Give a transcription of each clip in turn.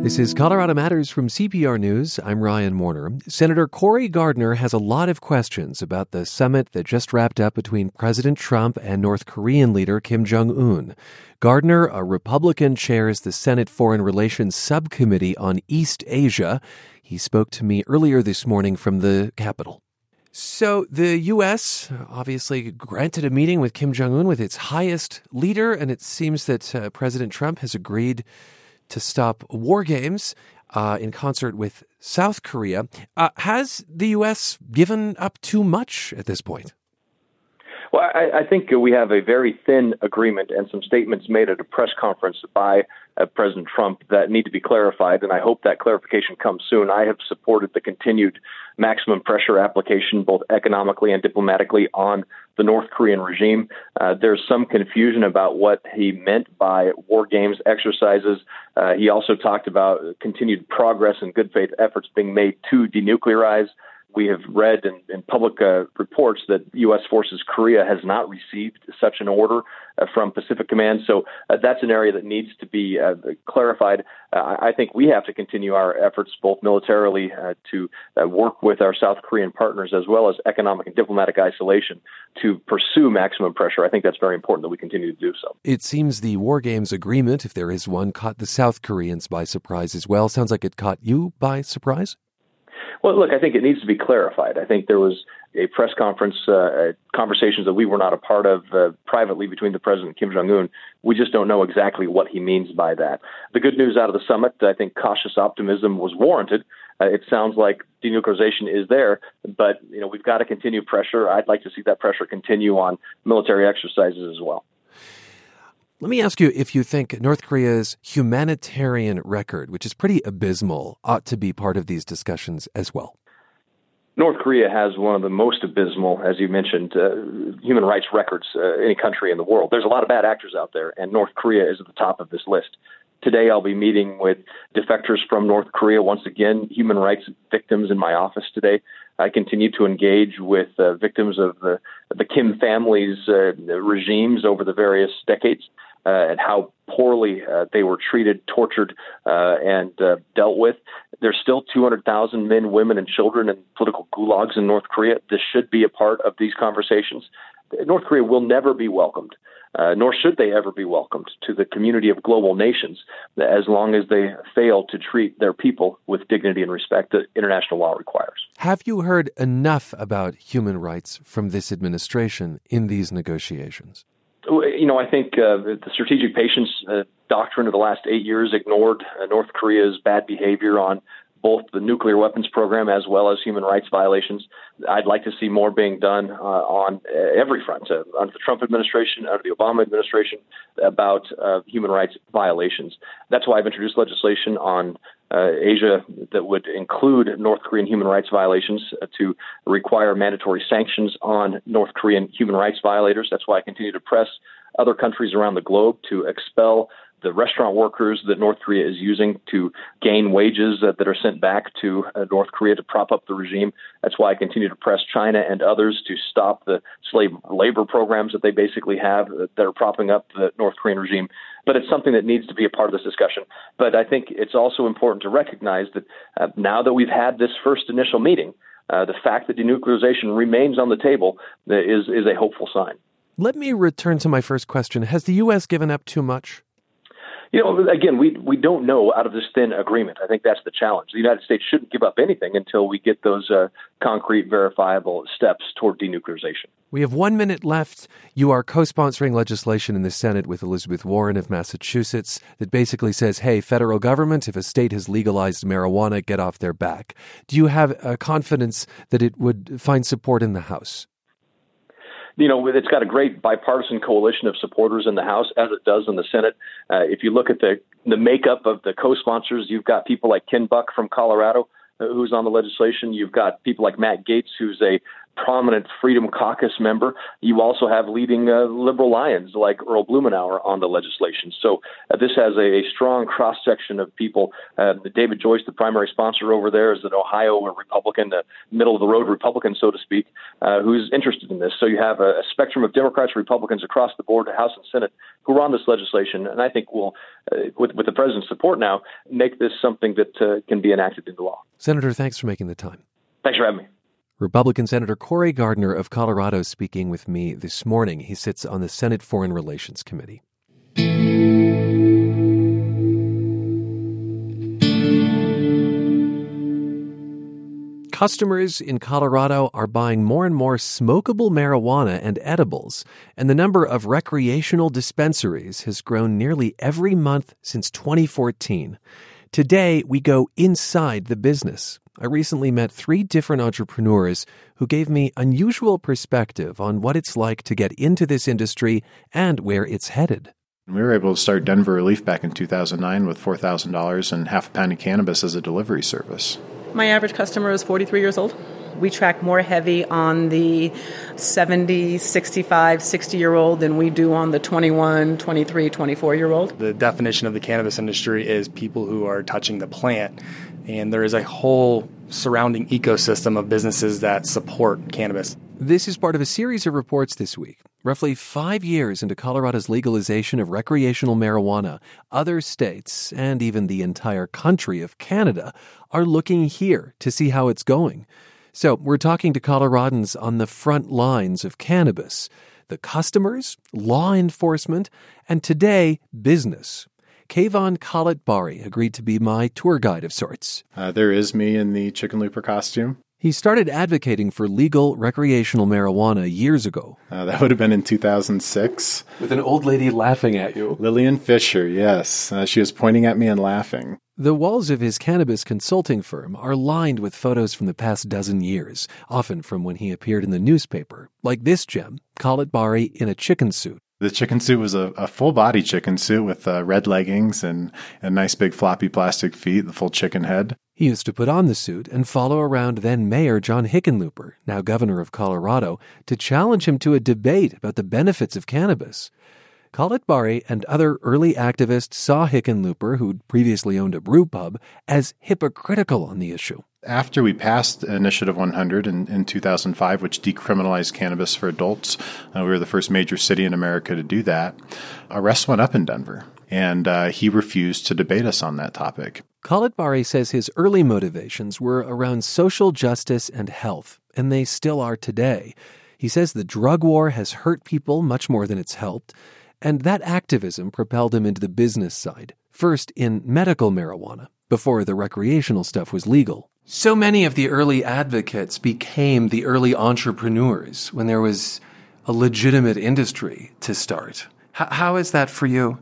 This is Colorado Matters from CPR News. I'm Ryan Warner. Senator Cory Gardner has a lot of questions about the summit that just wrapped up between President Trump and North Korean leader Kim Jong un. Gardner, a Republican, chairs the Senate Foreign Relations Subcommittee on East Asia. He spoke to me earlier this morning from the Capitol. So, the U.S. obviously granted a meeting with Kim Jong un with its highest leader, and it seems that uh, President Trump has agreed to stop war games uh, in concert with South Korea. Uh, has the U.S. given up too much at this point? Well, I, I, think we have a very thin agreement and some statements made at a press conference by uh, President Trump that need to be clarified, and I hope that clarification comes soon. I have supported the continued maximum pressure application, both economically and diplomatically, on the North Korean regime. Uh, there's some confusion about what he meant by war games exercises. Uh, he also talked about continued progress and good faith efforts being made to denuclearize. We have read in, in public uh, reports that U.S. Forces Korea has not received such an order uh, from Pacific Command. So uh, that's an area that needs to be uh, clarified. Uh, I think we have to continue our efforts, both militarily, to work with our South Korean partners as well as economic and diplomatic isolation to pursue maximum pressure. I think that's very important that we continue to do so. It seems the War Games agreement, if there is one, caught the South Koreans by surprise as well. Sounds like it caught you by surprise? Well, look, I think it needs to be clarified. I think there was a press conference, uh, conversations that we were not a part of uh, privately between the president and Kim Jong Un. We just don't know exactly what he means by that. The good news out of the summit, I think cautious optimism was warranted. Uh, it sounds like denuclearization is there, but you know we've got to continue pressure. I'd like to see that pressure continue on military exercises as well. Let me ask you if you think North Korea's humanitarian record, which is pretty abysmal, ought to be part of these discussions as well. North Korea has one of the most abysmal, as you mentioned, uh, human rights records uh, any country in the world. There's a lot of bad actors out there, and North Korea is at the top of this list. Today, I'll be meeting with defectors from North Korea. Once again, human rights victims in my office today. I continue to engage with uh, victims of the, the Kim family's uh, regimes over the various decades and how poorly uh, they were treated, tortured, uh, and uh, dealt with. There's still 200,000 men, women, and children in political gulags in North Korea. This should be a part of these conversations. North Korea will never be welcomed. Uh, nor should they ever be welcomed to the community of global nations as long as they fail to treat their people with dignity and respect that international law requires. Have you heard enough about human rights from this administration in these negotiations? You know, I think uh, the strategic patience uh, doctrine of the last eight years ignored uh, North Korea's bad behavior on both the nuclear weapons program as well as human rights violations. I'd like to see more being done uh, on every front, uh, under the Trump administration, under the Obama administration, about uh, human rights violations. That's why I've introduced legislation on uh, Asia that would include North Korean human rights violations uh, to require mandatory sanctions on North Korean human rights violators. That's why I continue to press other countries around the globe to expel the restaurant workers that North Korea is using to gain wages that are sent back to uh, North Korea to prop up the regime. That's why I continue to press China and others to stop the slave labor programs that they basically have uh, that are propping up the North Korean regime. But it's something that needs to be a part of this discussion. But I think it's also important to recognize that uh, now that we've had this first initial meeting, uh, the fact that denuclearization remains on the table uh, is is a hopeful sign. Let me return to my first question. Has the U.S. given up too much? You know, again, we we don't know out of this thin agreement. I think that's the challenge. The United States shouldn't give up anything until we get those uh, concrete, verifiable steps toward denuclearization. We have one minute left. You are co-sponsoring legislation in the Senate with Elizabeth Warren of Massachusetts that basically says, "Hey, federal government, if a state has legalized marijuana, get off their back." Do you have uh, confidence that it would find support in the House? You know, it's got a great bipartisan coalition of supporters in the House, as it does in the Senate. Uh, if you look at the the makeup of the co-sponsors, you've got people like Ken Buck from Colorado, uh, who's on the legislation. You've got people like Matt Gaetz, who's a prominent Freedom Caucus member. You also have leading uh, liberal lions like Earl Blumenauer on the legislation. So uh, this has a, a strong cross section of people. Uh, David Joyce, the primary sponsor over there, is an Ohio Republican, a middle of the road Republican, so to speak, uh, who's interested in this. So you have a, a spectrum of Democrats, Republicans across the board, the House and Senate, who are on this legislation, and I think will, uh, with, with the president's support now, make this something that uh, can be enacted into law. Senator, thanks for making the time. Thanks for having me. Republican Senator Cory Gardner of Colorado speaking with me this morning. He sits on the Senate Foreign Relations Committee. Customers in Colorado are buying more and more smokable marijuana and edibles, and the number of recreational dispensaries has grown nearly every month since 2014. Today, we go inside the business. I recently met three different entrepreneurs who gave me unusual perspective on what it's like to get into this industry and where it's headed. We were able to start Denver Relief back in 2009 with $4,000 and half a pound of cannabis as a delivery service. My average customer is 43 years old. We track more heavy on the 70, 65, 60 year old than we do on the 21, 23, 24 year old. The definition of the cannabis industry is people who are touching the plant, and there is a whole surrounding ecosystem of businesses that support cannabis. This is part of a series of reports this week. Roughly five years into Colorado's legalization of recreational marijuana, other states, and even the entire country of Canada, are looking here to see how it's going. So, we're talking to Coloradans on the front lines of cannabis the customers, law enforcement, and today, business. Kayvan Khalatbari agreed to be my tour guide of sorts. Uh, there is me in the chicken looper costume. He started advocating for legal recreational marijuana years ago. Uh, that would have been in 2006. With an old lady laughing at you. Lillian Fisher, yes. Uh, she was pointing at me and laughing. The walls of his cannabis consulting firm are lined with photos from the past dozen years, often from when he appeared in the newspaper, like this gem, Khalatbari in a chicken suit. The chicken suit was a, a full body chicken suit with uh, red leggings and, and nice big floppy plastic feet, the full chicken head. He used to put on the suit and follow around then Mayor John Hickenlooper, now governor of Colorado, to challenge him to a debate about the benefits of cannabis. Khalatbari and other early activists saw Hickenlooper, who'd previously owned a brew pub, as hypocritical on the issue. After we passed Initiative 100 in, in 2005, which decriminalized cannabis for adults, uh, we were the first major city in America to do that, arrests went up in Denver and uh, he refused to debate us on that topic. Khalatbari says his early motivations were around social justice and health, and they still are today. He says the drug war has hurt people much more than it's helped, and that activism propelled him into the business side, first in medical marijuana, before the recreational stuff was legal. So many of the early advocates became the early entrepreneurs when there was a legitimate industry to start. H- how is that for you?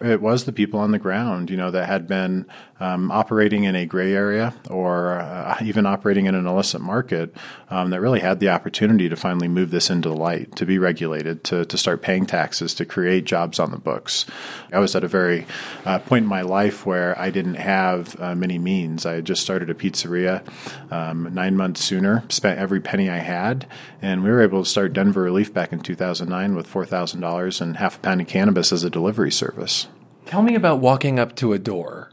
It was the people on the ground, you know, that had been um, operating in a gray area or uh, even operating in an illicit market um, that really had the opportunity to finally move this into the light, to be regulated, to, to start paying taxes, to create jobs on the books. I was at a very uh, point in my life where I didn't have uh, many means. I had just started a pizzeria um, nine months sooner, spent every penny I had, and we were able to start Denver Relief back in 2009 with $4,000 and half a pound of cannabis as a delivery service. Tell me about walking up to a door,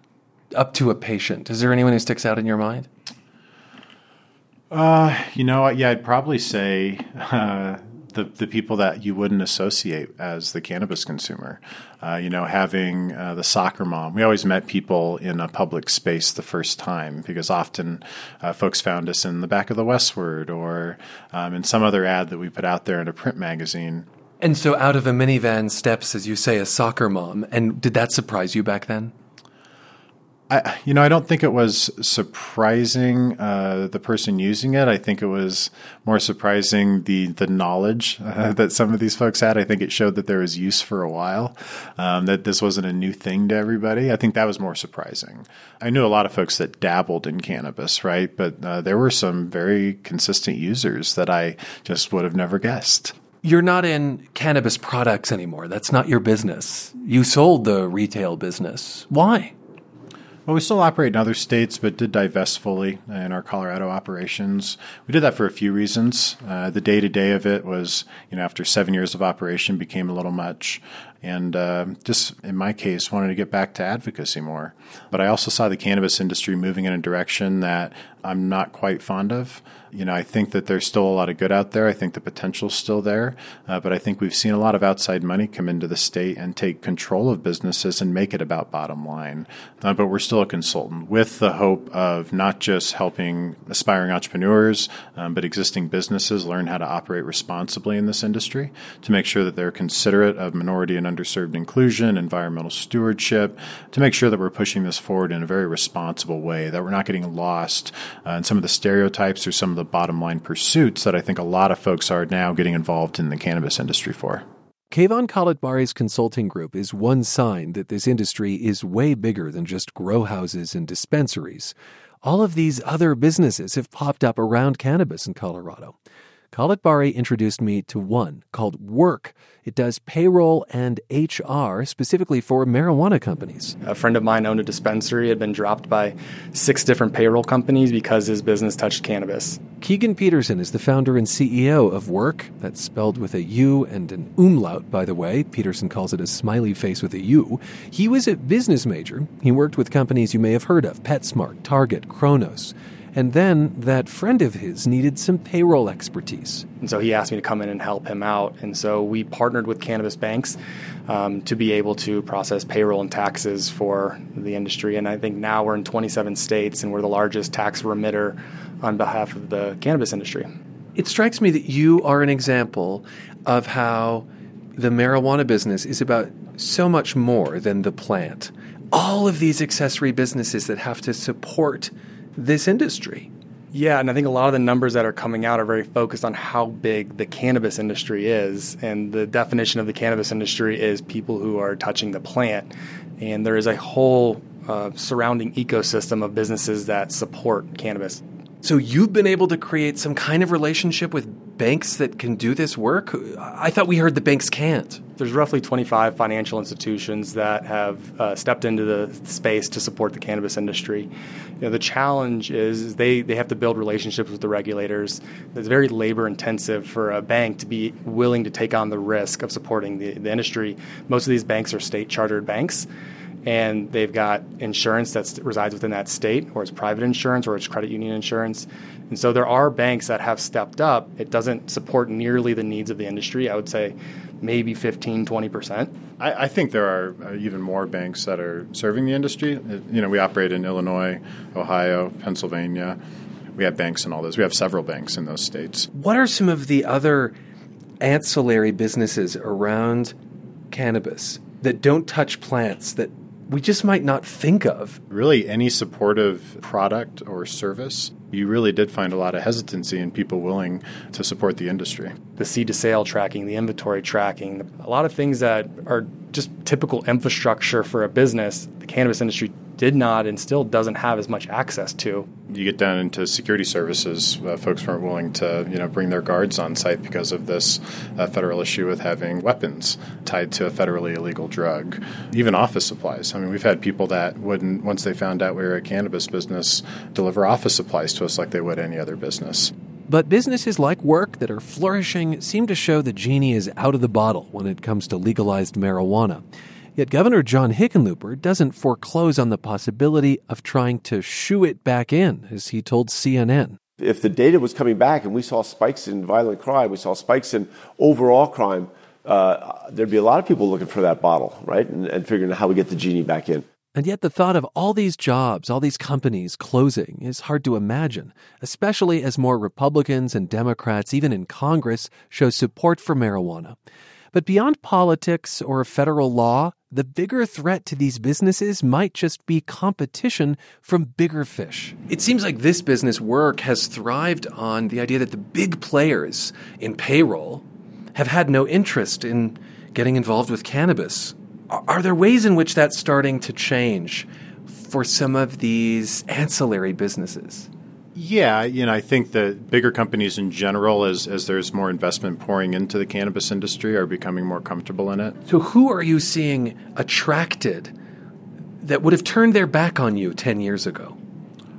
up to a patient. Is there anyone who sticks out in your mind? Uh, you know, yeah, I'd probably say uh, the the people that you wouldn't associate as the cannabis consumer. Uh, you know, having uh, the soccer mom. We always met people in a public space the first time because often uh, folks found us in the back of the Westword or um, in some other ad that we put out there in a print magazine. And so out of a minivan steps, as you say, a soccer mom. And did that surprise you back then? I, you know, I don't think it was surprising uh, the person using it. I think it was more surprising the the knowledge uh, that some of these folks had. I think it showed that there was use for a while, um, that this wasn't a new thing to everybody. I think that was more surprising. I knew a lot of folks that dabbled in cannabis, right? But uh, there were some very consistent users that I just would have never guessed you're not in cannabis products anymore. That's not your business. You sold the retail business. Why? Well, we still operate in other states, but did divest fully in our Colorado operations. We did that for a few reasons. Uh, the day to day of it was, you know, after seven years of operation, became a little much and uh, just in my case wanted to get back to advocacy more but i also saw the cannabis industry moving in a direction that i'm not quite fond of you know, I think that there's still a lot of good out there. I think the potential's still there, uh, but I think we've seen a lot of outside money come into the state and take control of businesses and make it about bottom line. Uh, but we're still a consultant with the hope of not just helping aspiring entrepreneurs, um, but existing businesses learn how to operate responsibly in this industry to make sure that they're considerate of minority and underserved inclusion, environmental stewardship, to make sure that we're pushing this forward in a very responsible way, that we're not getting lost uh, in some of the stereotypes or some of the the bottom line pursuits that I think a lot of folks are now getting involved in the cannabis industry for. Kayvan Khalatbari's consulting group is one sign that this industry is way bigger than just grow houses and dispensaries. All of these other businesses have popped up around cannabis in Colorado. Khalatbari introduced me to one called Würk. It does payroll and HR specifically for marijuana companies. A friend of mine owned a dispensary, had been dropped by six different payroll companies because his business touched cannabis. Keegan Peterson is the founder and CEO of Würk. That's spelled with a U and an umlaut, by the way. Peterson calls it a smiley face with a U. He was a business major. He worked with companies you may have heard of PetSmart, Target, Kronos. And then that friend of his needed some payroll expertise. And so he asked me to come in and help him out. And so we partnered with cannabis banks um, to be able to process payroll and taxes for the industry. And I think now we're in 27 states and we're the largest tax remitter on behalf of the cannabis industry. It strikes me that you are an example of how the marijuana business is about so much more than the plant. All of these accessory businesses that have to support this industry. Yeah, and I think a lot of the numbers that are coming out are very focused on how big the cannabis industry is. And the definition of the cannabis industry is people who are touching the plant. And there is a whole uh, surrounding ecosystem of businesses that support cannabis. So you've been able to create some kind of relationship with banks that can do this work? I thought we heard the banks can't. There's roughly 25 financial institutions that have uh, stepped into the space to support the cannabis industry. You know, the challenge is they, they have to build relationships with the regulators. It's very labor intensive for a bank to be willing to take on the risk of supporting the, the industry. Most of these banks are state chartered banks and they've got insurance that resides within that state, or it's private insurance, or it's credit union insurance. And so there are banks that have stepped up. It doesn't support nearly the needs of the industry. I would say maybe 15, 20%. I, I think there are uh, even more banks that are serving the industry. Uh, you know, we operate in Illinois, Ohio, Pennsylvania. We have banks in all those. We have several banks in those states. What are some of the other ancillary businesses around cannabis that don't touch plants that we just might not think of. Really, any supportive product or service, you really did find a lot of hesitancy in people willing to support the industry. The seed to sale tracking, the inventory tracking, a lot of things that are just typical infrastructure for a business, the cannabis industry did not and still doesn't have as much access to. You get down into security services, uh, folks weren't willing to you know bring their guards on site because of this uh, federal issue with having weapons tied to a federally illegal drug. Even office supplies. I mean, we've had people that wouldn't once they found out we were a cannabis business deliver office supplies to us like they would any other business. But businesses like Würk that are flourishing seem to show the genie is out of the bottle when it comes to legalized marijuana. Yet Governor John Hickenlooper doesn't foreclose on the possibility of trying to shoo it back in, as he told CNN. If the data was coming back and we saw spikes in violent crime, we saw spikes in overall crime, uh, there'd be a lot of people looking for that bottle, right? And, and figuring out how we get the genie back in. And yet, the thought of all these jobs, all these companies closing is hard to imagine, especially as more Republicans and Democrats, even in Congress, show support for marijuana. But beyond politics or federal law, the bigger threat to these businesses might just be competition from bigger fish. It seems like this business Würk has thrived on the idea that the big players in payroll have had no interest in getting involved with cannabis. Are there ways in which that's starting to change for some of these ancillary businesses? Yeah, you know, I think that bigger companies in general, as as there's more investment pouring into the cannabis industry, are becoming more comfortable in it. So, who are you seeing attracted that would have turned their back on you 10 years ago?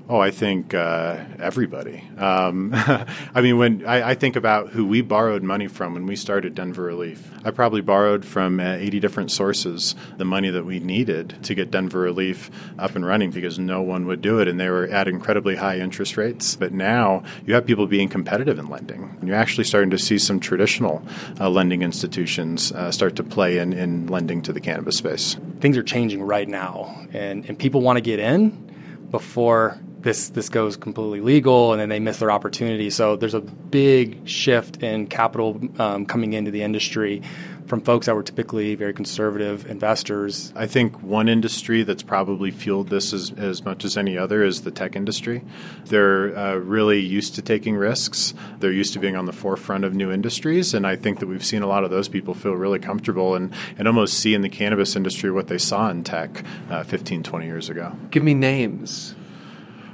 Oh, I think uh, everybody. Um, I mean, when I, I, think about who we borrowed money from when we started Denver Relief, I probably borrowed from uh, 80 different sources the money that we needed to get Denver Relief up and running because no one would do it, and they were at incredibly high interest rates. But now you have people being competitive in lending. And you're actually starting to see some traditional uh, lending institutions uh, start to play in, in lending to the cannabis space. Things are changing right now, and, and people want to get in before this this goes completely legal, and then they miss their opportunity. So there's a big shift in capital um, coming into the industry from folks that were typically very conservative investors. I think one industry that's probably fueled this as, as much as any other is the tech industry. They're uh, really used to taking risks. They're used to being on the forefront of new industries, and I think that we've seen a lot of those people feel really comfortable and, and almost see in the cannabis industry what they saw in tech uh, 15, 20 years ago. Give me names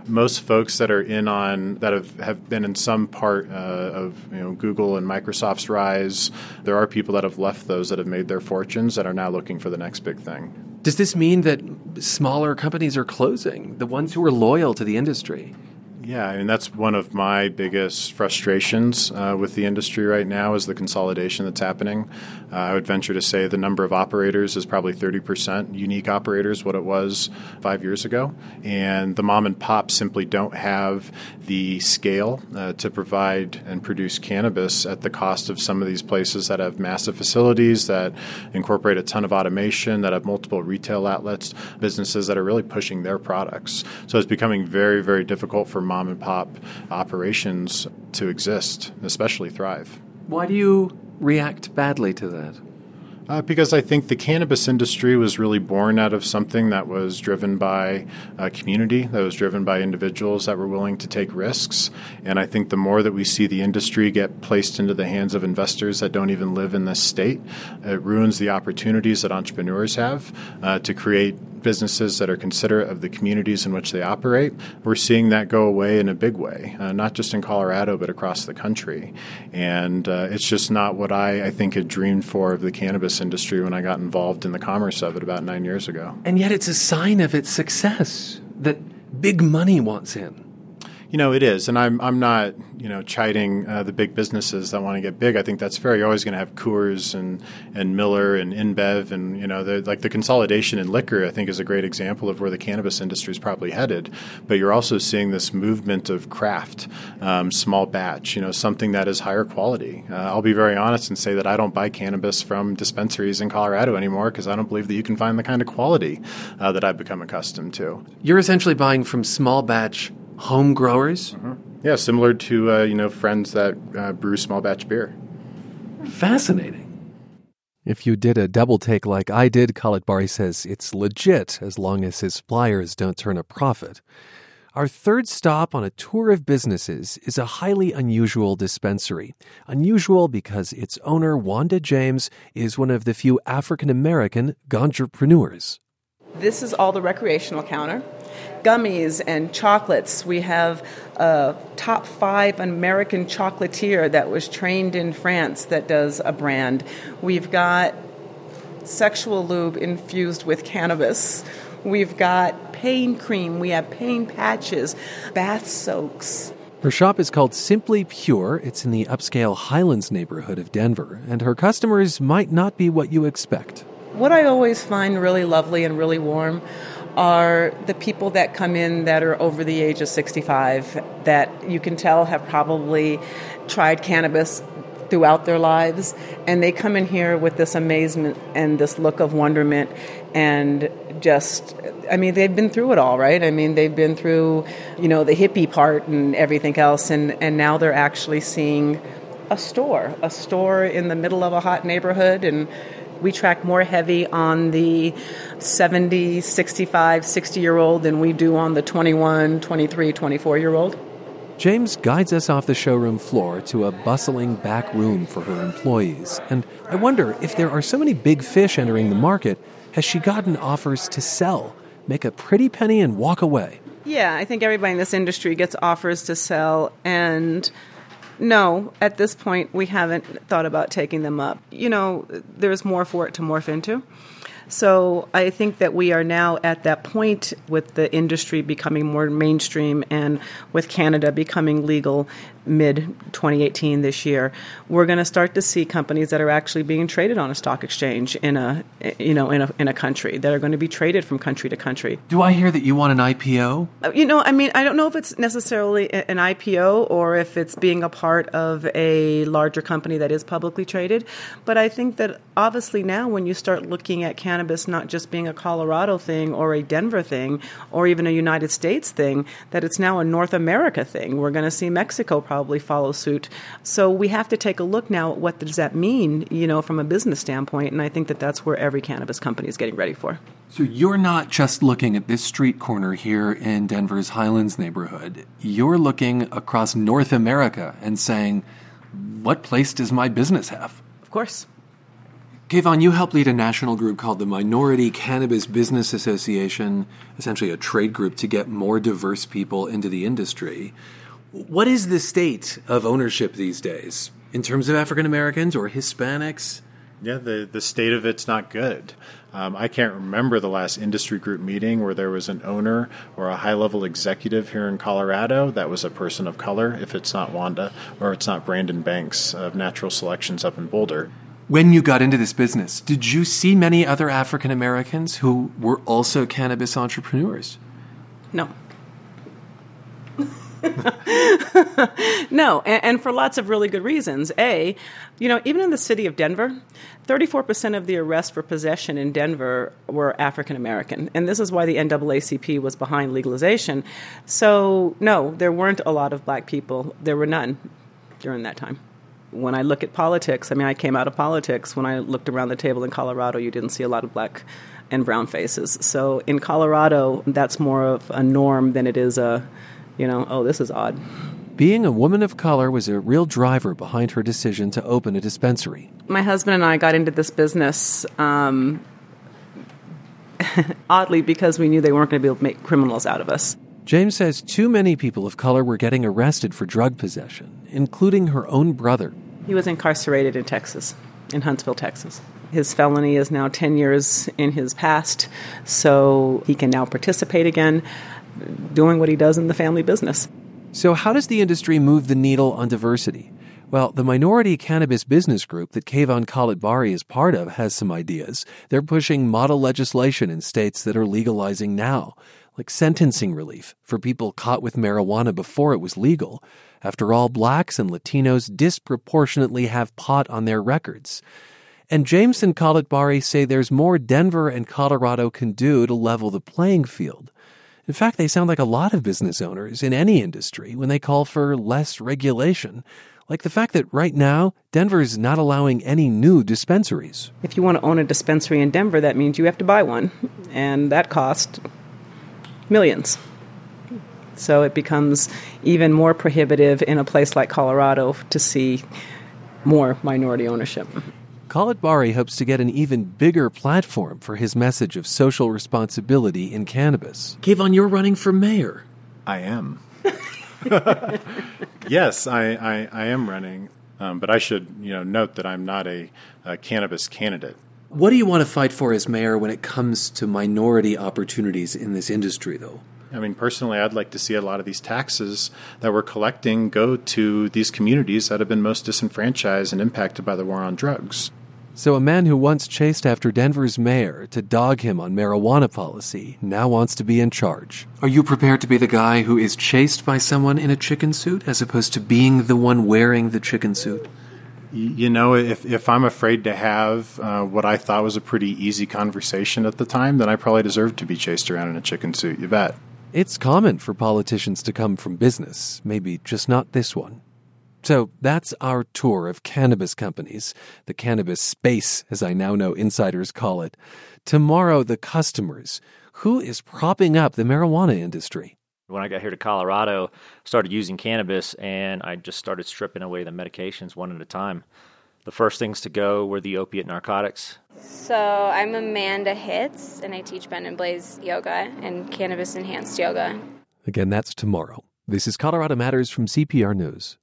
most folks that are in on that have, have been in some part uh, of you know Google and Microsoft's rise, there are people that have left those that have made their fortunes that are now looking for the next big thing. Does this mean that smaller companies are closing? The ones who are loyal to the industry? Yeah, I mean that's one of my biggest frustrations uh, with the industry right now is the consolidation that's happening. Uh, I would venture to say the number of operators is probably 30% unique operators, what it was five years ago, and the mom and pop simply don't have the scale uh, to provide and produce cannabis at the cost of some of these places that have massive facilities that incorporate a ton of automation, that have multiple retail outlets, businesses that are really pushing their products. So it's becoming very, very difficult for mom and pop operations to exist, especially thrive. Why do you react badly to that? Uh, because I think the cannabis industry was really born out of something that was driven by a community, that was driven by individuals that were willing to take risks. And I think the more that we see the industry get placed into the hands of investors that don't even live in this state, it ruins the opportunities that entrepreneurs have uh, to create businesses that are considerate of the communities in which they operate. We're seeing that go away in a big way, uh, not just in Colorado, but across the country. And uh, it's just not what I, I think, had dreamed for of the cannabis industry when I got involved in the commerce of it about nine years ago. And yet it's a sign of its success that big money wants in. You know, it is, and I'm I'm not you know chiding uh, the big businesses that want to get big. I think that's fair. You're always going to have Coors and and Miller and InBev, and you know, the, like the consolidation in liquor. I think is a great example of where the cannabis industry is probably headed. But you're also seeing this movement of craft, um, small batch. You know, something that is higher quality. Uh, I'll be very honest and say that I don't buy cannabis from dispensaries in Colorado anymore because I don't believe that you can find the kind of quality uh, that I've become accustomed to. You're essentially buying from small batch home growers? Mm-hmm. Yeah, similar to uh, you know friends that uh, brew small batch beer. Fascinating. If you did a double take like I did, Khalatbari says it's legit as long as his flyers don't turn a profit. Our third stop on a tour of businesses is a highly unusual dispensary. Unusual because its owner, Wanda James, is one of the few African American entrepreneurs. This is all the recreational counter gummies and chocolates. We have a top five American chocolatier that was trained in France that does a brand. We've got sexual lube infused with cannabis. We've got pain cream. We have pain patches, bath soaks. Her shop is called Simply Pure. It's in the upscale Highlands neighborhood of Denver, and her customers might not be what you expect. What I always find really lovely and really warm are the people that come in that are over the age of 65 that you can tell have probably tried cannabis throughout their lives. And they come in here with this amazement and this look of wonderment and just I mean they've been through it all right? I mean they've been through you know the hippie part and everything else. And and now they're actually seeing a store a store in the middle of a hot neighborhood. And we track more heavy on the 70, 65, 60 year old than we do on the 21, 23, 24 year old. James guides us off the showroom floor to a bustling back room for her employees. And I wonder if there are so many big fish entering the market, has she gotten offers to sell, make a pretty penny, and walk away? Yeah, I think everybody in this industry gets offers to sell, and no, at this point, we haven't thought about taking them up. You know, there's more for it to morph into. So I think that we are now at that point with the industry becoming more mainstream and with Canada becoming legal mid 2018 this year, we're going to start to see companies that are actually being traded on a stock exchange in a you know in a in a country that are going to be traded from country to country. Do I hear that you want an IPO? Uh, you know, I mean, I don't know if it's necessarily an IPO or if it's being a part of a larger company that is publicly traded, but I think that obviously now when you start looking at cannabis not just being a Colorado thing or a Denver thing or even a United States thing, that it's now a North America thing. We're going to see Mexico probably follow suit. So we have to take a look now at what does that mean, you know, from a business standpoint. And I think that that's where every cannabis company is getting ready for. So you're not just looking at this street corner here in Denver's Highlands neighborhood. You're looking across North America and saying, what place does my business have? Of course. Kayvan, you help lead a national group called the Minority Cannabis Business Association, essentially a trade group to get more diverse people into the industry. What is the state of ownership these days in terms of African Americans or Hispanics? Yeah, the, the state of it's not good. Um, I can't remember the last industry group meeting where there was an owner or a high level executive here in Colorado that was a person of color, if it's not Wanda or it's not Brandon Banks of Natural Selections up in Boulder. When you got into this business, did you see many other African Americans who were also cannabis entrepreneurs? No. no, and, and, for lots of really good reasons. A, you know, even in the city of Denver, 34% of the arrests for possession in Denver were African American. And this is why the NAACP was behind legalization. So, no, there weren't a lot of black people. There were none during that time. When I look at politics, I mean, I came out of politics. When I looked around the table in Colorado, you didn't see a lot of black and brown faces. So in Colorado, that's more of a norm than it is a you know, oh, this is odd. Being a woman of color was a real driver behind her decision to open a dispensary. My husband and I got into this business um, oddly because we knew they weren't going to be able to make criminals out of us. James says too many people of color were getting arrested for drug possession, including her own brother. He was incarcerated in Texas, in Huntsville, Texas. His felony is now 10 years in his past, so he can now participate again doing what he does in the family business. So, how does the industry move the needle on diversity? Well, the Minority Cannabis Business Group that Kayvan Khalatbari is part of has some ideas. They're pushing model legislation in states that are legalizing now, like sentencing relief for people caught with marijuana before it was legal. After all, blacks and Latinos disproportionately have pot on their records. And James and Khalatbari say there's more Denver and Colorado can do to level the playing field. In fact, they sound like a lot of business owners in any industry when they call for less regulation, like the fact that right now, Denver is not allowing any new dispensaries. If you want to own a dispensary in Denver, that means you have to buy one, and that costs millions. So it becomes even more prohibitive in a place like Colorado to see more minority ownership. Khalatbari hopes to get an even bigger platform for his message of social responsibility in cannabis. Kayvan, you're running for mayor. I am. yes, I, I, I, am running, um, but I should you know note that I'm not a, a cannabis candidate. What do you want to fight for as mayor when it comes to minority opportunities in this industry, though? I mean, personally, I'd like to see a lot of these taxes that we're collecting go to these communities that have been most disenfranchised and impacted by the war on drugs. So, a man who once chased after Denver's mayor to dog him on marijuana policy now wants to be in charge. Are you prepared to be the guy who is chased by someone in a chicken suit as opposed to being the one wearing the chicken suit? You know, if, if I'm afraid to have uh, what I thought was a pretty easy conversation at the time, then I probably deserve to be chased around in a chicken suit. You bet. It's common for politicians to come from business, maybe just not this one. So that's our tour of cannabis companies, the cannabis space, as I now know insiders call it. Tomorrow, the customers. Who is propping up the marijuana industry? When I got here to Colorado, started using cannabis and I just started stripping away the medications one at a time. The first things to go were the opiate narcotics. So I'm Amanda Hitz and I teach Bend and Blaze yoga and cannabis enhanced yoga. Again, that's tomorrow. This is Colorado Matters from CPR News.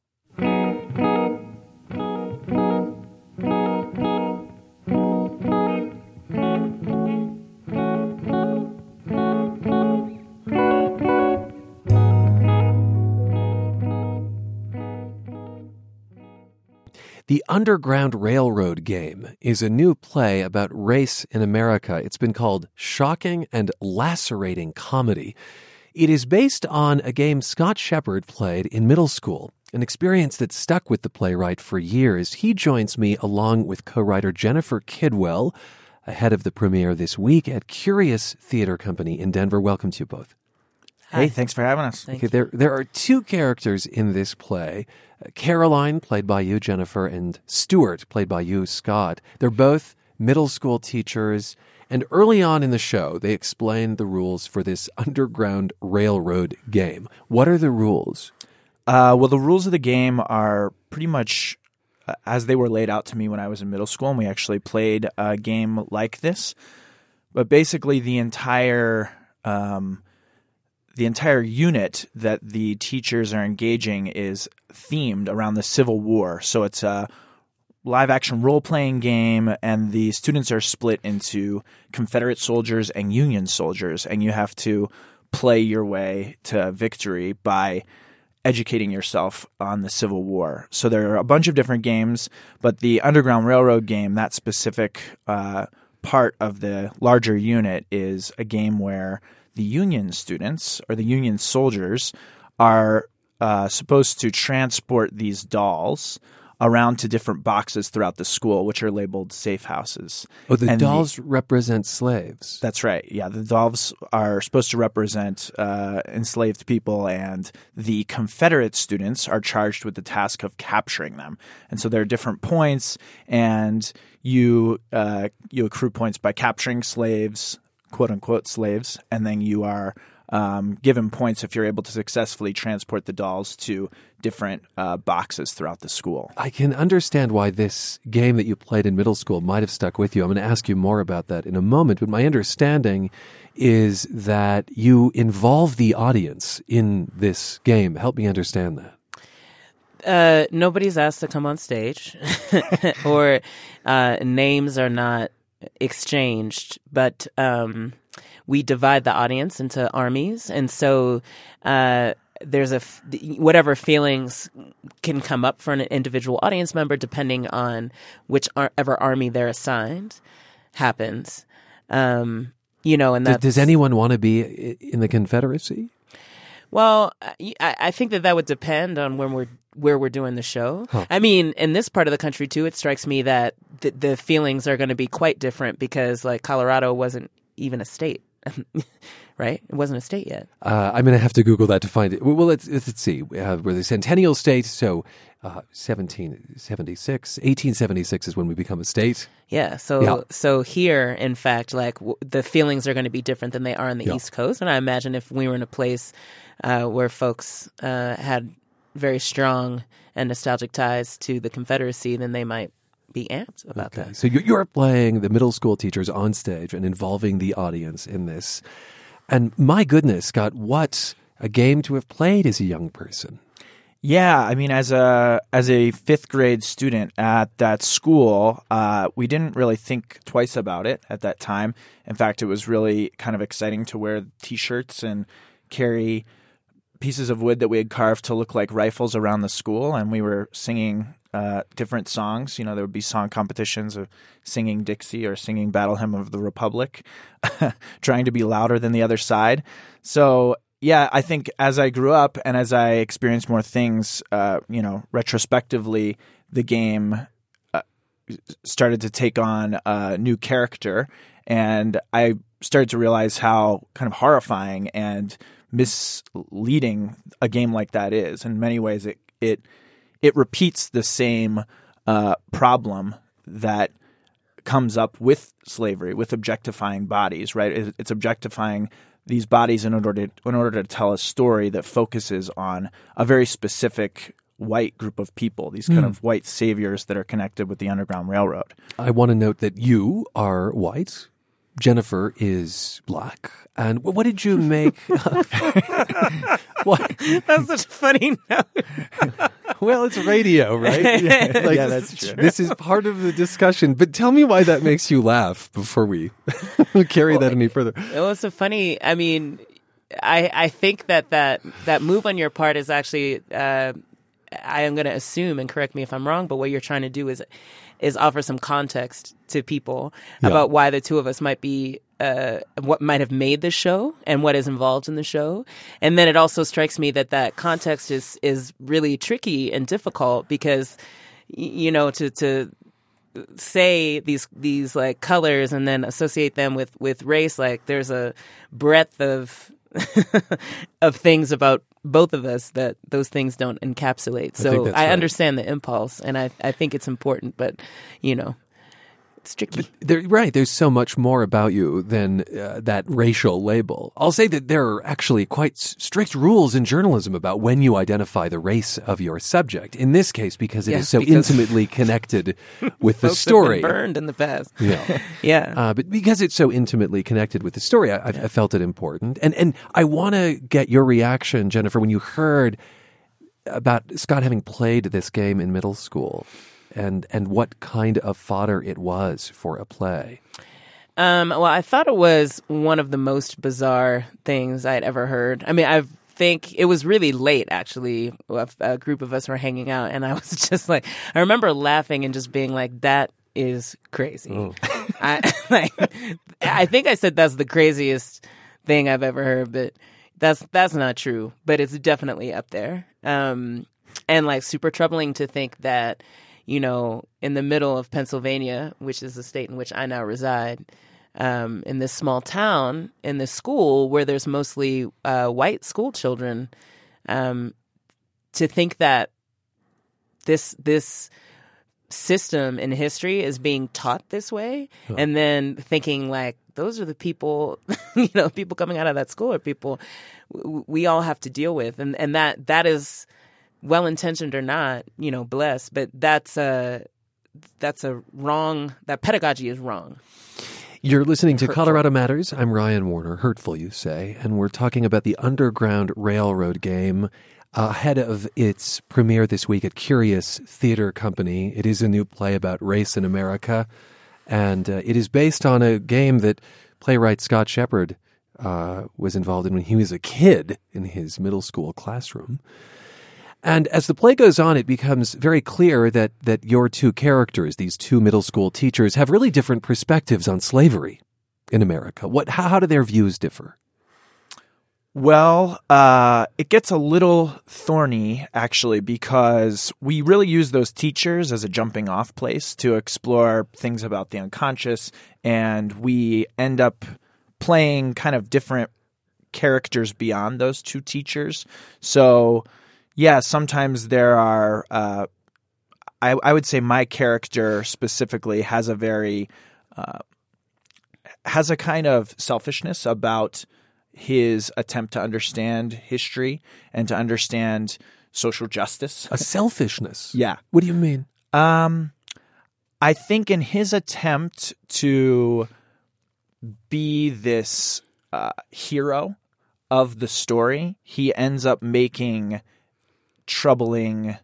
The Underground Railroad Game is a new play about race in America. It's been called Shocking and Lacerating Comedy. It is based on a game Scott Sheppard played in middle school, an experience that stuck with the playwright for years. He joins me along with co writer Jennifer Kidwell ahead of the premiere this week at Curious Theater Company in Denver. Welcome to you both. Hey, thanks for having us. Okay, there, there are two characters in this play uh, Caroline, played by you, Jennifer, and Stuart, played by you, Scott. They're both middle school teachers. And early on in the show, they explain the rules for this underground railroad game. What are the rules? Uh, well, the rules of the game are pretty much uh, as they were laid out to me when I was in middle school, and we actually played a game like this. But basically, the entire um, the entire unit that the teachers are engaging is themed around the Civil War. So it's a live action role playing game, and the students are split into Confederate soldiers and Union soldiers, and you have to play your way to victory by educating yourself on the Civil War. So there are a bunch of different games, but the Underground Railroad game, that specific uh, part of the larger unit, is a game where the Union students or the Union soldiers are uh, supposed to transport these dolls around to different boxes throughout the school, which are labeled safe houses. Oh, the And dolls represent slaves. That's right. Yeah, the dolls are supposed to represent uh, enslaved people, and the Confederate students are charged with the task of capturing them. And so there are different points, and you uh, you accrue points by capturing slaves, quote unquote slaves, and then you are um, given points if you're able to successfully transport the dolls to different uh, boxes throughout the school. I can understand why this game that you played in middle school might have stuck with you. I'm going to ask you more about that in a moment, but my understanding is that you involve the audience in this game. Help me understand that. Uh, nobody's asked to come on stage, or uh, names are not exchanged, but um, we divide the audience into armies, and so uh, there's a f- whatever feelings can come up for an individual audience member depending on whichever army they're assigned happens. Um, you know, and Does, does anyone want to be in the Confederacy? Well, I, I think that that would depend on when we're where we're doing the show. I mean, in this part of the country too, it strikes me that the, the feelings are going to be quite different because, like, Colorado wasn't even a state, right? It wasn't a state yet. Uh, I'm going to have to Google that to find it. Well, let's, let's see. Uh, we're the Centennial State, so uh, 1776. 1876 is when we become a state. Yeah. So, Yeah. so here, in fact, like w- the feelings are going to be different than they are on the Yeah. East Coast. And I imagine if we were in a place uh, where folks uh, had very strong and nostalgic ties to the Confederacy, then they might be amped about Okay. that. So you- you're playing the middle school teachers on stage and involving the audience in this. And my goodness, Scott, what a game to have played as a young person. Yeah, I mean, as a as a fifth grade student at that school, uh, we didn't really think twice about it at that time. In fact, it was really kind of exciting to wear T-shirts and carry pieces of wood that we had carved to look like rifles around the school, and we were singing uh, different songs. You know, there would be song competitions of singing Dixie or singing Battle Hymn of the Republic, trying to be louder than the other side. So, yeah, I think as I grew up and as I experienced more things, uh, you know, retrospectively, the game uh, started to take on a new character, and I started to realize how kind of horrifying and misleading a game like that is. In many ways, it it it repeats the same uh, problem that comes up with slavery, with objectifying bodies. Right? It's objectifying these bodies in order to in order to tell a story that focuses on a very specific white group of people. These kind of white saviors that are connected with the Underground Railroad. I want to note that you are white. Jennifer is black. And what did you make? what? That's such a funny note. Well, it's radio, right? Like, Yeah, that's true. This is part of the discussion. But tell me why that makes you laugh before we carry that any further. It was so funny. I mean, I I think that that that move on your part is actually uh, I am going to assume, and correct me if I'm wrong, but what you're trying to do is is offer some context to people Yeah. about why the two of us might be uh, what might have made the show and what is involved in the show. And then it also strikes me that that context is is really tricky and difficult because you know to to say these these like colors and then associate them with with race like there's a breadth of of things about both of us that those things don't encapsulate so that's I, right. understand the impulse and I I think it's important but you know it's tricky There, right. There's so much more about you than uh, that racial label. I'll say that there are actually quite strict rules in journalism about when you identify the race of your subject. In this case, because it is Yes, so intimately connected with the story. burned in the past Yeah. yeah Uh, but because it's so intimately connected with the story, I, I I felt it important. And and I want to get your reaction, Jennifer, when you heard about Scott having played this game in middle school, and and what kind of fodder it was for a play. Um, well, I thought it was one of the most bizarre things I'd ever heard. I mean, I think it was really late, actually. A, group of us were hanging out, and I was just like, I remember laughing and just being like, that is crazy. I, like, I think I said that's the craziest thing I've ever heard, but that's that's not true. But it's definitely up there. Um, and like super troubling to think that you know in the middle of Pennsylvania, which is the state in which I now reside, um, in this small town, in this school where there's mostly uh, white school children, um, to think that this this system in history is being taught this way and then thinking like those are the people you know people coming out of that school are people we all have to deal with. And and that that is well intentioned or not you know blessed but that's a that's a wrong that pedagogy is wrong You're listening to Hurtful. Colorado Matters. I'm Ryan Warner. Hurtful, you say, and we're talking about the Underground Railroad game ahead of its premiere this week at Curious Theater Company. It is a new play about race in America, and uh, it is based on a game that playwright Scott Sheppard uh, was involved in when he was a kid in his middle school classroom. And as the play goes on, it becomes very clear that that your two characters, these two middle school teachers, have really different perspectives on slavery in America. What how, how do their views differ? Well, uh, it gets a little thorny actually because we really use those teachers as a jumping off place to explore things about the unconscious, and we end up playing kind of different characters beyond those two teachers. So, yeah, sometimes there are. Uh, I, I would say my character specifically has a very uh, has a kind of selfishness about his attempt to understand history and to understand social justice. A selfishness. Yeah. What do you mean? Um, I think in his attempt to be this uh, hero of the story, he ends up making troubling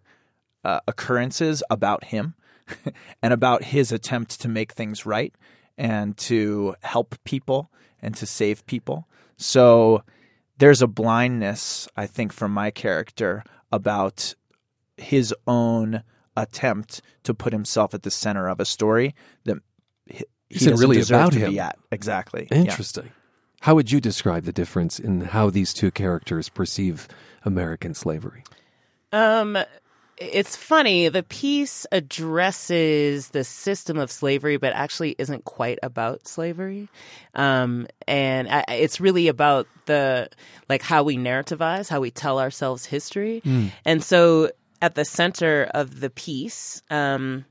uh, occurrences about him and about his attempt to make things right and to help people and to save people. So there's a blindness, I think, from my character about his own attempt to put himself at the center of a story that he, Isn't doesn't really deserve about to him. be at. Exactly. Yeah. Interesting. How would you describe the difference in how these two characters perceive American slavery? Um, it's funny. The piece addresses the system of slavery, but actually isn't quite about slavery. Um, and I, it's really about the like how we narrativize, how we tell ourselves history. And so, at the center of the piece, um,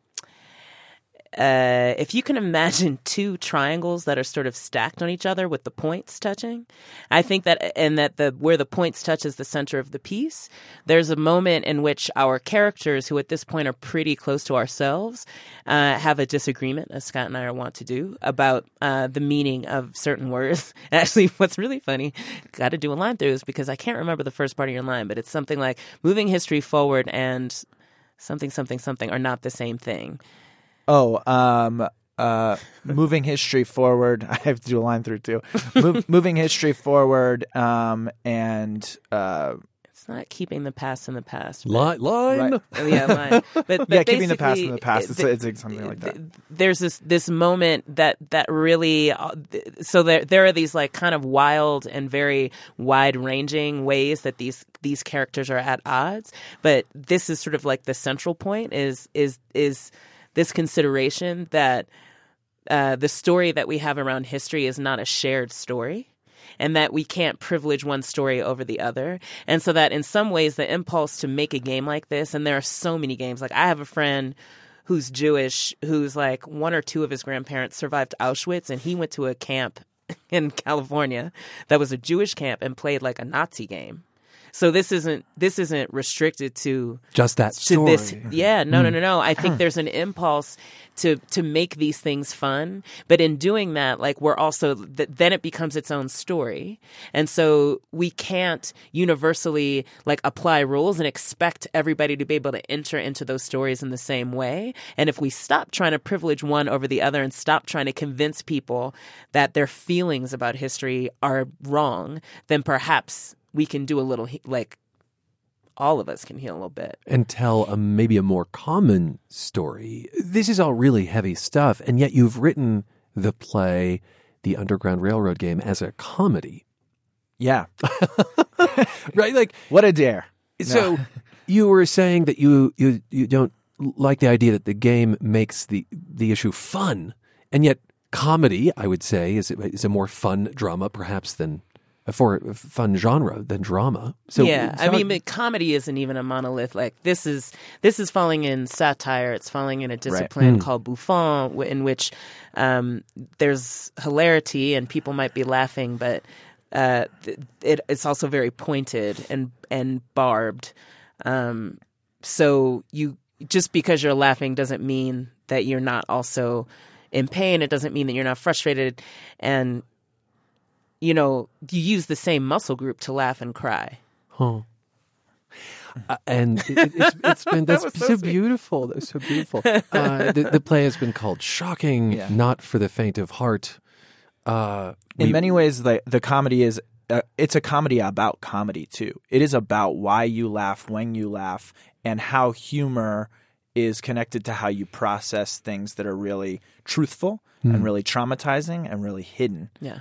uh, if you can imagine two triangles that are sort of stacked on each other with the points touching, I think that and that the where the points touch is the center of the piece. There's a moment in which our characters, who at this point are pretty close to ourselves, uh, have a disagreement, as Scott and I are want to do, about uh, the meaning of certain words. Actually, what's really funny, got to do a line through this because I can't remember the first part of your line, but it's something like moving history forward and something, something, something are not the same thing. Oh, um, uh, moving history forward. I have to do a line through too. Move, moving history forward, um, and uh, it's not keeping the past in the past. Line, line. Right. Oh, yeah, line. But, but yeah, keeping the past in the past. It's, uh, it's, it's something like that. there's this this moment that that really uh, so there there are these like kind of wild and very wide ranging ways that these these characters are at odds but this is sort of like the central point is is is this consideration that uh, the story that we have around history is not a shared story and that we can't privilege one story over the other. And so that in some ways, the impulse to make a game like this, and there are so many games, like I have a friend who's Jewish who's like one or two of his grandparents survived Auschwitz and he went to a camp in California that was a Jewish camp and played like a Nazi game. So this isn't this isn't restricted to Just that to story. this yeah no no mm. no no. I think ah. there's an impulse to to make these things fun. But in doing that like we're also th- then it becomes its own story. And so we can't universally like apply rules and expect everybody to be able to enter into those stories in the same way. And if we stop trying to privilege one over the other and stop trying to convince people that their feelings about history are wrong then perhaps we can do a little he- like all of us can heal a little bit and tell a, maybe a more common story. This is all really heavy stuff, and yet you've written the play, The Underground Railroad Game, as a comedy, Yeah. right? Like, What a dare. so you were saying that you you you don't like the idea that the game makes the the issue fun, and yet comedy, I would say, is is a more fun drama, perhaps than for a fun genre than drama. So yeah, I mean, but comedy isn't even a monolith. Like this is this is falling in satire. It's falling in a discipline called bouffon, in which um, there's hilarity and people might be laughing, but uh, it, it's also very pointed and and barbed. Um, so you just because you're laughing doesn't mean that you're not also in pain. It doesn't mean that you're not frustrated, and you know you use the same muscle group to laugh and cry. Huh. Uh, and it, it, it's, it's been that's so, beautiful. That's so beautiful. Uh, the, the play has been called "Shocking," Yeah. not for the faint of heart. Uh, in we- many ways the the comedy is uh, it's a comedy about comedy too it is about why you laugh when you laugh and how humor is connected to how you process things that are really truthful and hmm. really traumatizing and really hidden Yeah.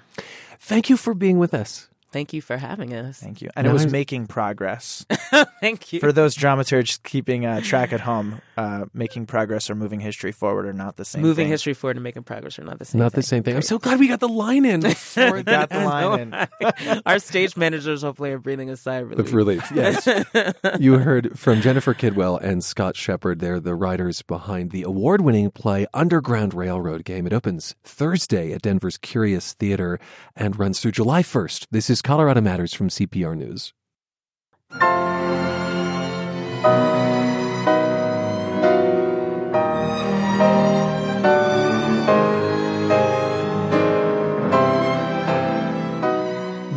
Thank you for being with us. Thank you for having us. thank you and it Now was there's- making progress Thank you. for those dramaturgs keeping uh, track at home uh, making progress or moving history forward are not the same Moving thing. history forward and making progress are not the same. Not the same thing. I'm so glad we got the line in before We got the line in. Our stage managers hopefully are breathing a sigh of of relief. relief. Yes. you heard from Jennifer Kidwell and Scott Sheppard. They're the writers behind the award winning play Underground Railroad Game. It opens Thursday at Denver's Curious Theater and runs through July 1st. This is Colorado Matters from CPR News.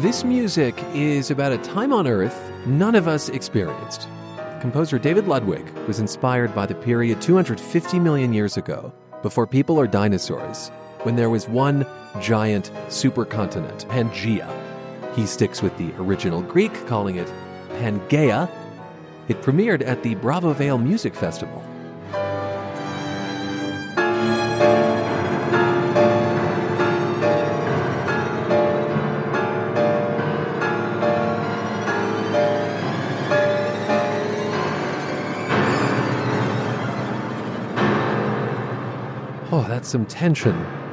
This music is about a time on Earth none of us experienced. Composer David Ludwig was inspired by the period 250 million years ago, before people or dinosaurs, when there was one giant supercontinent, Pangaea. He sticks with the original Greek, calling it Pangaea. It premiered at the Bravo Vail Music Festival. Oh, that's some tension.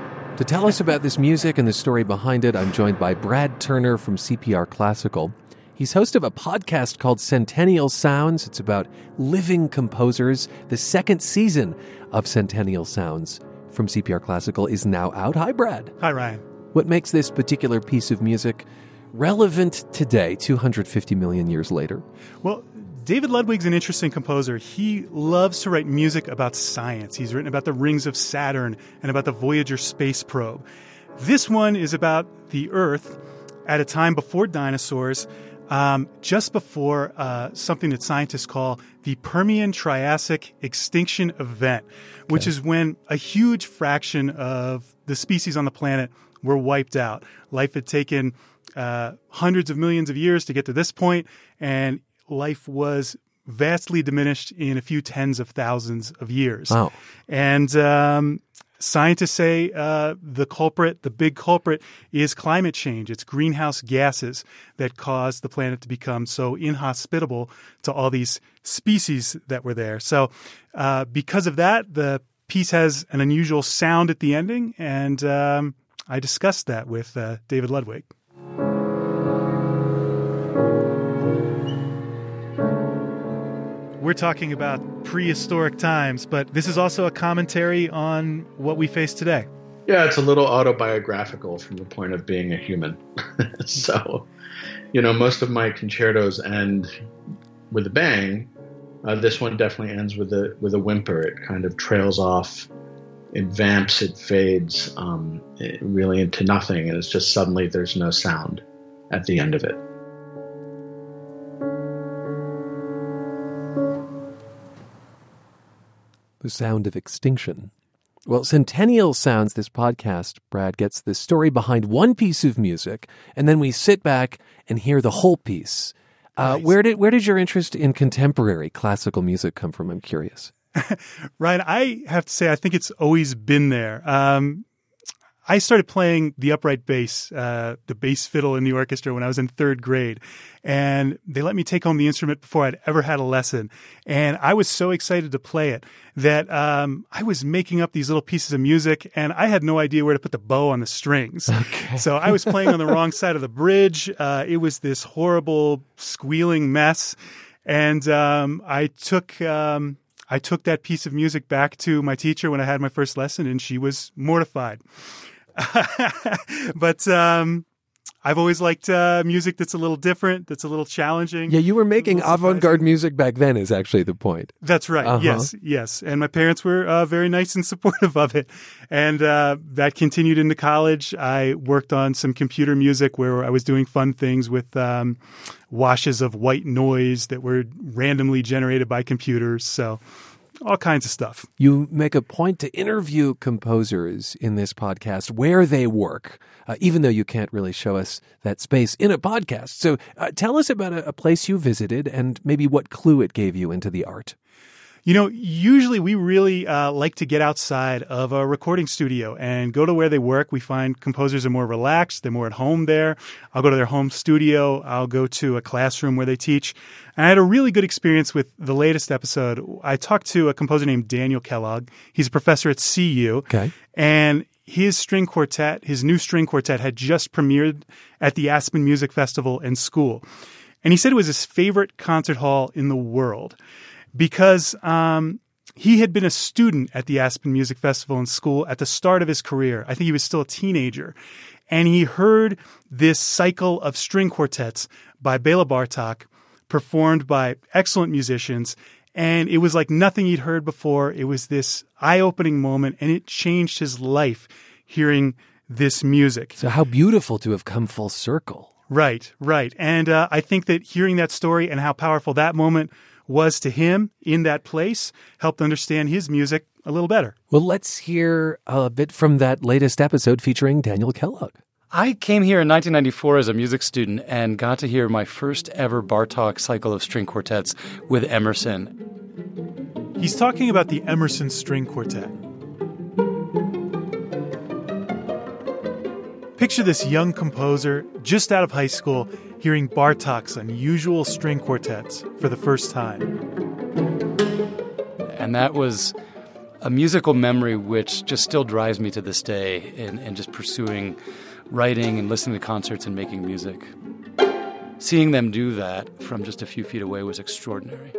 To tell us about this music and the story behind it, I'm joined by Brad Turner from CPR Classical. He's host of a podcast called Centennial Sounds. It's about living composers. The second season of Centennial Sounds from CPR Classical is now out. Hi, Brad. Hi, Ryan. What makes this particular piece of music relevant today, 250 million years later? Well, David Ludwig's an interesting composer. He loves to write music about science. He's written about the rings of Saturn and about the Voyager space probe. This one is about the Earth at a time before dinosaurs, um, just before uh, something that scientists call the Permian Triassic extinction event, which is when a huge fraction of the species on the planet were wiped out. Life had taken uh, hundreds of millions of years to get to this point, and life was vastly diminished in a few tens of thousands of years. Wow. And um, scientists say uh, the culprit, the big culprit, is climate change. It's greenhouse gases that caused the planet to become so inhospitable to all these species that were there. So, uh, because of that, the piece has an unusual sound at the ending, and um, I discussed that with uh, David Ludwig. We're talking about prehistoric times, but this is also a commentary on what we face today. Yeah, it's a little autobiographical from the point of being a human. so, you know, most of my concertos end with a bang. Uh, this one definitely ends with a with a whimper. It kind of trails off, it vamps, it fades, um, it really into nothing, and it's just suddenly there's no sound at the end of it. The sound of extinction. Well, Centennial Sounds, this podcast, Brad, gets the story behind one piece of music, and then we sit back and hear the whole piece. Uh, Nice. Where did where did your interest in contemporary classical music come from? I'm curious. Ryan, I have to say, I think it's always been there. Um, I started playing the upright bass, uh, the bass fiddle in the orchestra when I was in third grade. And they let me take home the instrument before I'd ever had a lesson. And I was so excited to play it that um, I was making up these little pieces of music and I had no idea where to put the bow on the strings. So I was playing on the wrong side of the bridge. Uh, it was this horrible squealing mess. And um, I took. Um, I took that piece of music back to my teacher when I had my first lesson, and she was mortified. but um, I've always liked uh, music that's a little different, that's a little challenging. Yeah, you were making avant-garde music back then. Is actually the point. That's right. Uh-huh. Yes, yes. And my parents were uh, very nice and supportive of it. And uh, that continued into college. I worked on some computer music where I was doing fun things with um, washes of white noise that were randomly generated by computers. So all kinds of stuff. You make a point to interview composers in this podcast where they work, uh, even though you can't really show us that space in a podcast. So uh, tell us about a, a place you visited and maybe what clue it gave you into the art. You know, usually we really uh, like to get outside of a recording studio and go to where they work. We find composers are more relaxed, they're more at home there. I'll go to their home studio, I'll go to a classroom where they teach. And I had a really good experience with the latest episode. I talked to a composer named Daniel Kellogg. He's a professor at CU. Okay. And his string quartet, his new string quartet, had just premiered at the Aspen Music Festival and school. And he said it was his favorite concert hall in the world because um, he had been a student at the Aspen Music Festival in school at the start of his career. I think he was still a teenager. And he heard this cycle of string quartets by Bela Bartok performed by excellent musicians. And it was like nothing he'd heard before. It was this eye opening moment, and it changed his life hearing this music. So, how beautiful to have come full circle. Right, right. And uh, I think that hearing that story and how powerful that moment was to him in that place helped understand his music a little better. Well, let's hear a bit from that latest episode featuring Daniel Kellogg. I came here in 1994 as a music student and got to hear my first ever Bartok cycle of string quartets with Emerson. He's talking about the Emerson String Quartet. Picture this young composer just out of high school hearing Bartok's unusual string quartets for the first time. And that was a musical memory which just still drives me to this day in, just pursuing writing and listening to concerts and making music. Seeing them do that from just a few feet away was extraordinary.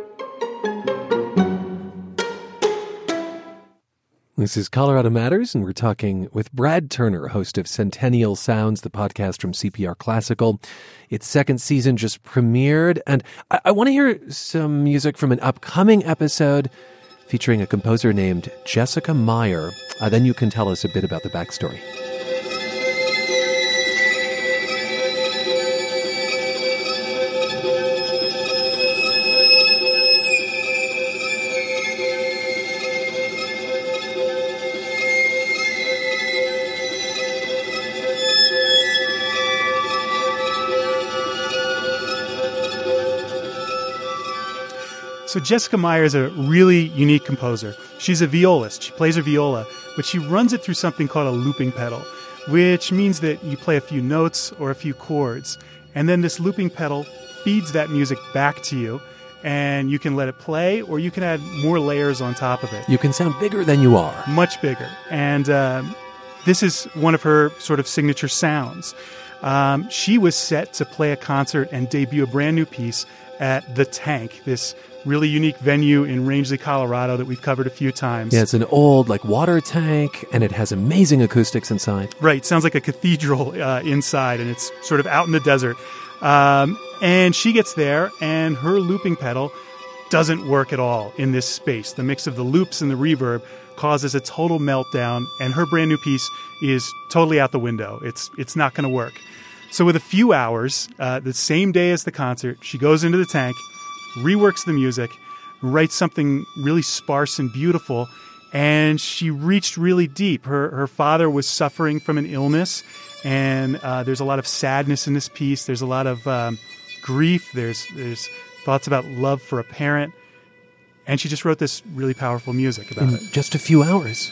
This is Colorado Matters, and we're talking with Brad Turner, host of Centennial Sounds, the podcast from CPR Classical. Its second season just premiered, and I, I want to hear some music from an upcoming episode featuring a composer named Jessica Meyer. Uh, then you can tell us a bit about the backstory. So Jessica Meyer is a really unique composer. She's a violist. She plays her viola, but she runs it through something called a looping pedal, which means that you play a few notes or a few chords, and then this looping pedal feeds that music back to you, and you can let it play or you can add more layers on top of it. You can sound bigger than you are. Much bigger. And um, this is one of her sort of signature sounds. Um, she was set to play a concert and debut a brand new piece at The Tank, this really unique venue in Rangely, Colorado that we've covered a few times. Yeah, it's an old like water tank, and it has amazing acoustics inside. Right, sounds like a cathedral uh, inside, and it's sort of out in the desert. Um, and she gets there, and her looping pedal doesn't work at all in this space. The mix of the loops and the reverb causes a total meltdown, and her brand new piece is totally out the window. It's it's not going to work. So, with a few hours, uh, the same day as the concert, she goes into the tank, reworks the music, writes something really sparse and beautiful, and she reached really deep. Her her father was suffering from an illness, and uh, there's a lot of sadness in this piece. There's a lot of um, grief. There's there's thoughts about love for a parent, and she just wrote this really powerful music about in it. just a few hours.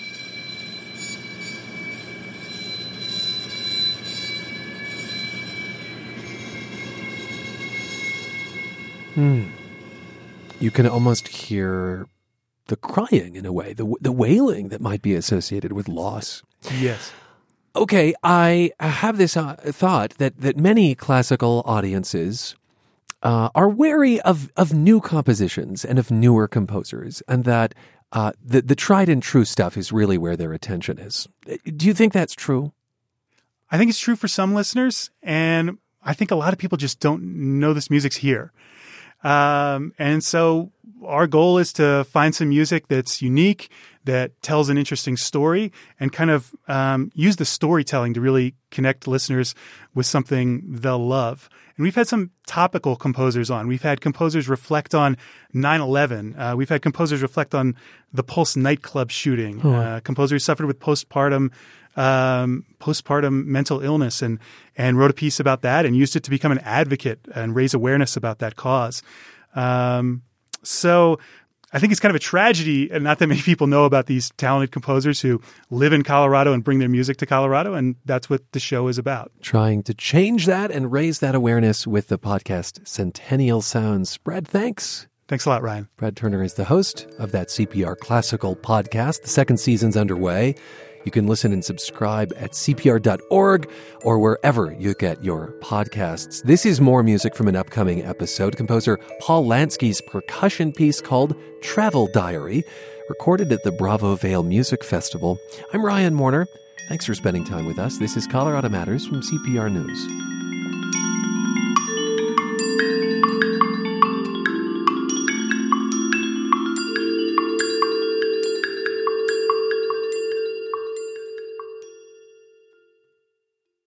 Hmm. You can almost hear the crying in a way, the the wailing that might be associated with loss. Yes. Okay, I have this uh, thought that that many classical audiences uh, are wary of of new compositions and of newer composers, and that uh, the the tried and true stuff is really where their attention is. Do you think that's true? I think it's true for some listeners, and I think a lot of people just don't know this music's here. Um, and so our goal is to find some music that's unique, that tells an interesting story, and kind of um, use the storytelling to really connect listeners with something they'll love. And we've had some topical composers on. We've had composers reflect on 9 11. Uh, we've had composers reflect on the Pulse nightclub shooting. Oh. Uh, composers suffered with postpartum um, postpartum mental illness and and wrote a piece about that and used it to become an advocate and raise awareness about that cause. Um, so I think it's kind of a tragedy, and not that many people know about these talented composers who live in Colorado and bring their music to Colorado, and that's what the show is about. Trying to change that and raise that awareness with the podcast Centennial Sounds. Brad, thanks. Thanks a lot, Ryan. Brad Turner is the host of that CPR Classical podcast. The second season's underway. You can listen and subscribe at CPR.org or wherever you get your podcasts. This is more music from an upcoming episode. Composer Paul Lansky's percussion piece called Travel Diary, recorded at the Bravo Vail Music Festival. I'm Ryan Warner. Thanks for spending time with us. This is Colorado Matters from CPR News.